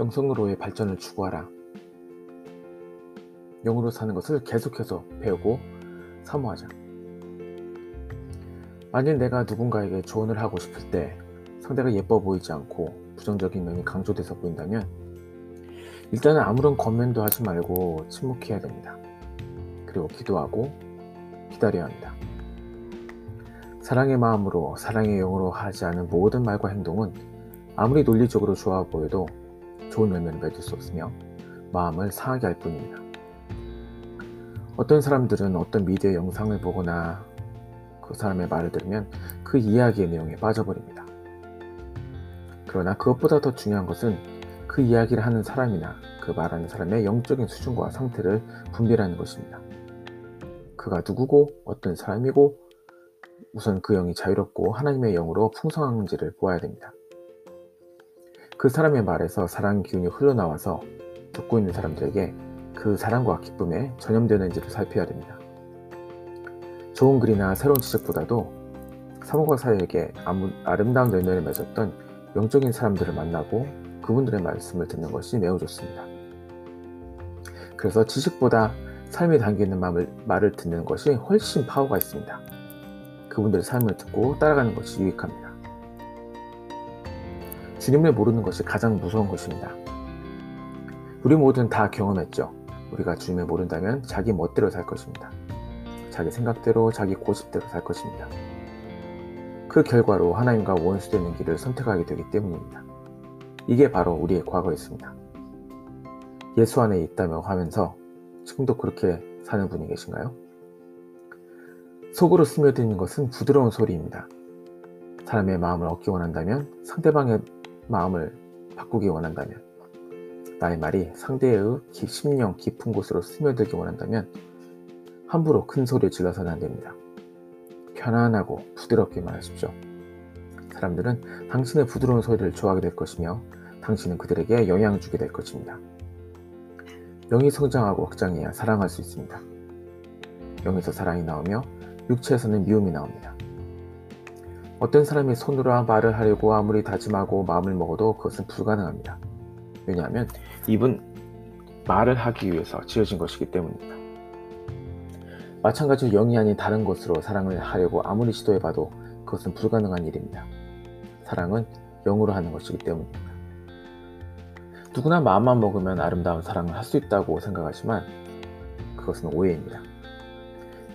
영성으로의 발전을 추구하라. 영으로 사는 것을 계속해서 배우고 사모하자. 만일 내가 누군가에게 조언을 하고 싶을 때 상대가 예뻐 보이지 않고 부정적인 면이 강조돼서 보인다면 일단은 아무런 권면도 하지 말고 침묵해야 됩니다. 그리고 기도하고 기다려야 합니다. 사랑의 마음으로 사랑의 영으로 하지 않은 모든 말과 행동은 아무리 논리적으로 좋아 보여도 좋은 열매를 맺을 수 없으며 마음을 상하게 할 뿐입니다. 어떤 사람들은 어떤 미디어 영상을 보거나 그 사람의 말을 들으면 그 이야기의 내용에 빠져버립니다. 그러나 그것보다 더 중요한 것은 그 이야기를 하는 사람이나 그 말하는 사람의 영적인 수준과 상태를 분별하는 것입니다. 그가 누구고 어떤 사람이고 우선 그 영이 자유롭고 하나님의 영으로 풍성한지를 보아야 됩니다. 그 사람의 말에서 사랑 기운이 흘러나와서 듣고 있는 사람들에게 그 사랑과 기쁨에 전염되는지를 살펴야 됩니다. 좋은 글이나 새로운 지식보다도 사모가 사회에게 아름다운 열매를 맺었던 영적인 사람들을 만나고 그분들의 말씀을 듣는 것이 매우 좋습니다. 그래서 지식보다 삶에 담기는 말을 듣는 것이 훨씬 파워가 있습니다. 그분들의 삶을 듣고 따라가는 것이 유익합니다. 주님을 모르는 것이 가장 무서운 것입니다. 우리 모두는 다 경험했죠. 우리가 주님을 모른다면 자기 멋대로 살 것입니다. 자기 생각대로, 자기 고집대로 살 것입니다. 그 결과로 하나님과 원수되는 길을 선택하게 되기 때문입니다. 이게 바로 우리의 과거였습니다. 예수 안에 있다며 하면서 지금도 그렇게 사는 분이 계신가요? 속으로 스며드는 것은 부드러운 소리입니다. 사람의 마음을 얻기 원한다면, 상대방의 마음을 바꾸기 원한다면, 나의 말이 상대의 심령 깊은 곳으로 스며들기 원한다면, 함부로 큰 소리를 질러서는 안 됩니다. 편안하고 부드럽게 말하십시오. 사람들은 당신의 부드러운 소리를 좋아하게 될 것이며, 당신은 그들에게 영향을 주게 될 것입니다. 영이 성장하고 확장해야 사랑할 수 있습니다. 영에서 사랑이 나오며 육체에서는 미움이 나옵니다. 어떤 사람이 손으로 말을 하려고 아무리 다짐하고 마음을 먹어도 그것은 불가능합니다. 왜냐하면 입은 말을 하기 위해서 지어진 것이기 때문입니다. 마찬가지로 영이 아닌 다른 것으로 사랑을 하려고 아무리 시도해봐도 그것은 불가능한 일입니다. 사랑은 영으로 하는 것이기 때문입니다. 누구나 마음만 먹으면 아름다운 사랑을 할 수 있다고 생각하지만 그것은 오해입니다.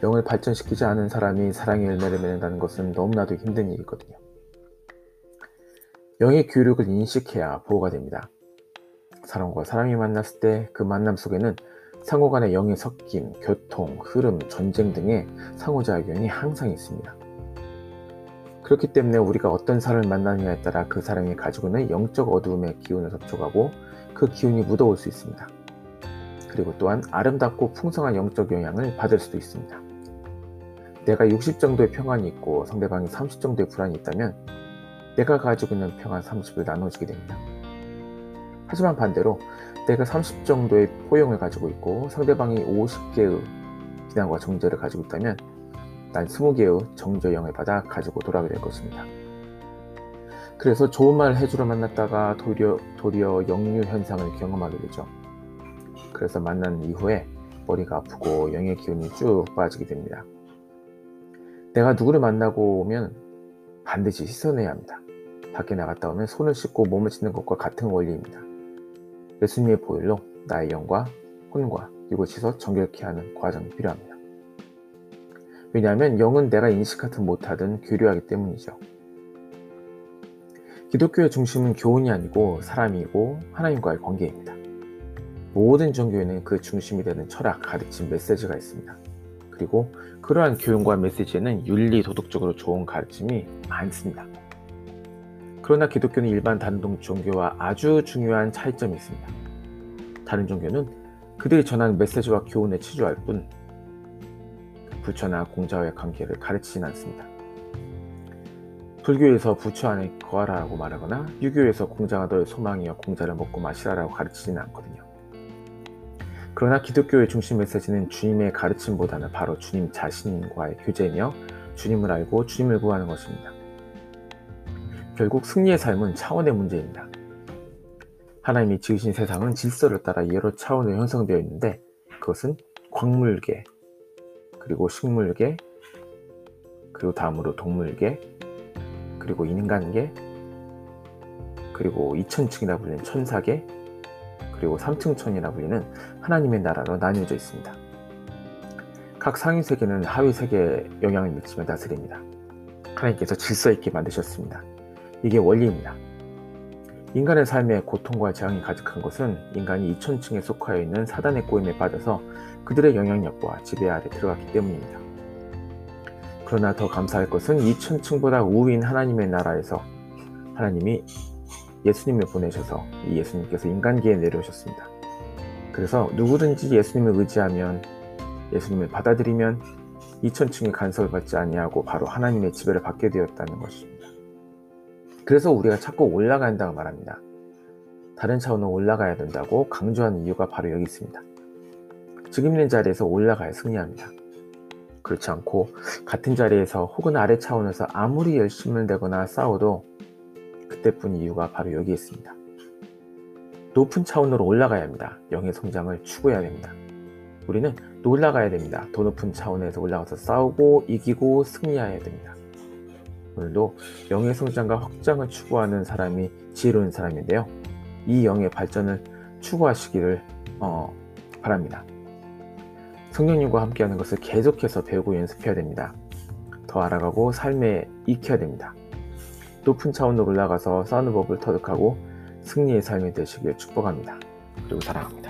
영을 발전시키지 않은 사람이 사랑의 열매를 맺는다는 것은 너무나도 힘든 일이거든요. 영의 교육을 인식해야 보호가 됩니다. 사람과 사람이 만났을 때 그 만남 속에는 상호 간의 영의 섞임, 교통, 흐름, 전쟁 등의 상호작용이 항상 있습니다. 그렇기 때문에 우리가 어떤 사람을 만나느냐에 따라 그 사람이 가지고 있는 영적 어두움의 기운을 접촉하고 그 기운이 묻어올 수 있습니다. 그리고 또한 아름답고 풍성한 영적 영향을 받을 수도 있습니다. 내가 60 정도의 평안이 있고 상대방이 30 정도의 불안이 있다면 내가 가지고 있는 평안 30을 나눠주게 됩니다. 하지만 반대로 내가 30 정도의 포용을 가지고 있고 상대방이 50개의 비난과 정죄를 가지고 있다면 난 20개의 정죄 영을 받아 가지고 돌아가게 될 것입니다. 그래서 좋은 말을 해주러 만났다가 도리어, 도리어 역류 현상을 경험하게 되죠. 그래서 만난 이후에 머리가 아프고 영의 기운이 쭉 빠지게 됩니다. 내가 누구를 만나고 오면 반드시 씻어내야 합니다. 밖에 나갔다 오면 손을 씻고 몸을 씻는 것과 같은 원리입니다. 예수님의 보혈로 나의 영과 혼과 이곳 씻어 정결케 하는 과정이 필요합니다. 왜냐하면 영은 내가 인식하든 못하든 교류하기 때문이죠. 기독교의 중심은 교훈이 아니고 사람이고 하나님과의 관계입니다. 모든 종교에는 그 중심이 되는 철학, 가르침, 메시지가 있습니다. 그리고 그러한 교훈과 메시지에는 윤리, 도덕적으로 좋은 가르침이 많습니다. 그러나 기독교는 일반 단독 종교와 아주 중요한 차이점이 있습니다. 다른 종교는 그들이 전하는 메시지와 교훈에 치주할 뿐 부처나 공자와의 관계를 가르치진 않습니다. 불교에서 부처 안에 거하라고 말하거나 유교에서 공자가 너의 소망이여 공자를 먹고 마시라라고 가르치지는 않거든요. 그러나 기독교의 중심 메시지는 주님의 가르침보다는 바로 주님 자신과의 교제이며 주님을 알고 주님을 구하는 것입니다. 결국 승리의 삶은 차원의 문제입니다. 하나님이 지으신 세상은 질서를 따라 여러 차원으로 형성되어 있는데 그것은 광물계, 그리고 식물계, 그리고 다음으로 동물계, 그리고 인간계, 그리고 이천층이라 불리는 천사계, 그리고 삼층천이라 불리는 하나님의 나라로 나뉘어져 있습니다. 각 상위 세계는 하위 세계에 영향을 미치며 다스립니다. 하나님께서 질서 있게 만드셨습니다. 이게 원리입니다. 인간의 삶에 고통과 재앙이 가득한 것은 인간이 이천층에 속하여 있는 사단의 꼬임에 빠져서 그들의 영향력과 지배 아래 들어갔기 때문입니다. 그러나 더 감사할 것은 이천층보다 우위인 하나님의 나라에서 하나님이 예수님을 보내셔서 이 예수님께서 인간계에 내려오셨습니다. 그래서 누구든지 예수님을 의지하면 예수님을 받아들이면 이천층의 간섭을 받지 아니하고 바로 하나님의 지배를 받게 되었다는 것입니다. 그래서 우리가 자꾸 올라가야 한다고 말합니다. 다른 차원으로 올라가야 된다고 강조하는 이유가 바로 여기 있습니다. 지금 있는 자리에서 올라가야 승리합니다. 그렇지 않고 같은 자리에서 혹은 아래 차원에서 아무리 열심을 내거나 싸워도 그때뿐 이유가 바로 여기 있습니다. 높은 차원으로 올라가야 합니다. 영의 성장을 추구해야 됩니다. 우리는 또 올라가야 됩니다. 더 높은 차원에서 올라가서 싸우고 이기고 승리해야 됩니다. 오늘도 영의 성장과 확장을 추구하는 사람이 지혜로운 사람인데요. 이 영의 발전을 추구하시기를 어, 바랍니다. 성령님과 함께하는 것을 계속해서 배우고 연습해야 됩니다. 더 알아가고 삶에 익혀야 됩니다. 높은 차원으로 올라가서 싸우는 법을 터득하고 승리의 삶이 되시길 축복합니다. 그리고 사랑합니다.